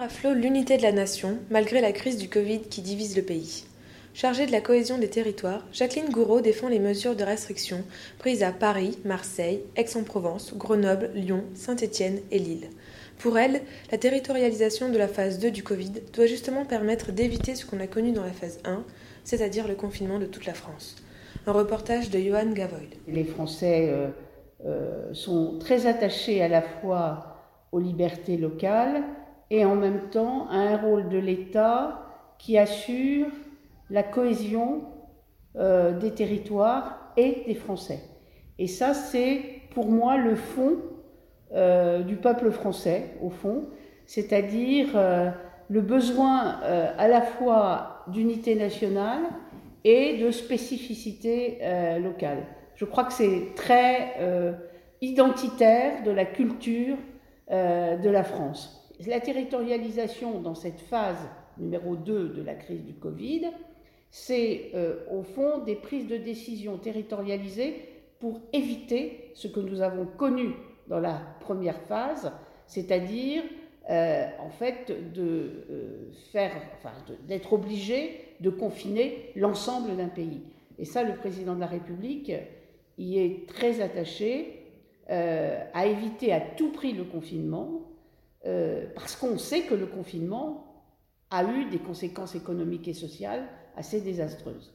À flot l'unité de la nation, malgré la crise du Covid qui divise le pays. Chargée de la cohésion des territoires, Jacqueline Gouraud défend les mesures de restriction prises à Paris, Marseille, Aix-en-Provence, Grenoble, Lyon, Saint-Étienne et Lille. Pour elle, la territorialisation de la phase 2 du Covid doit justement permettre d'éviter ce qu'on a connu dans la phase 1, c'est-à-dire le confinement de toute la France. Un reportage de Johan Gavoil. Les Français euh, euh, sont très attachés à la fois aux libertés locales, et en même temps à un rôle de l'État qui assure la cohésion euh, des territoires et des Français. Et ça, c'est pour moi le fond euh, du peuple français, au fond, c'est-à-dire euh, le besoin à la fois d'unité nationale et de spécificité locale. Je crois que c'est très identitaire de la culture de la France la territorialisation dans cette phase numéro 2 de la crise du Covid, c'est euh, au fond des prises de décision territorialisées pour éviter ce que nous avons connu dans la première phase, c'est-à-dire euh, en fait euh, d'être obligé de confiner l'ensemble d'un pays. Et ça, le président de la République y est très attaché à éviter à tout prix le confinement, euh, parce qu'on sait que le confinement a eu des conséquences économiques et sociales assez désastreuses.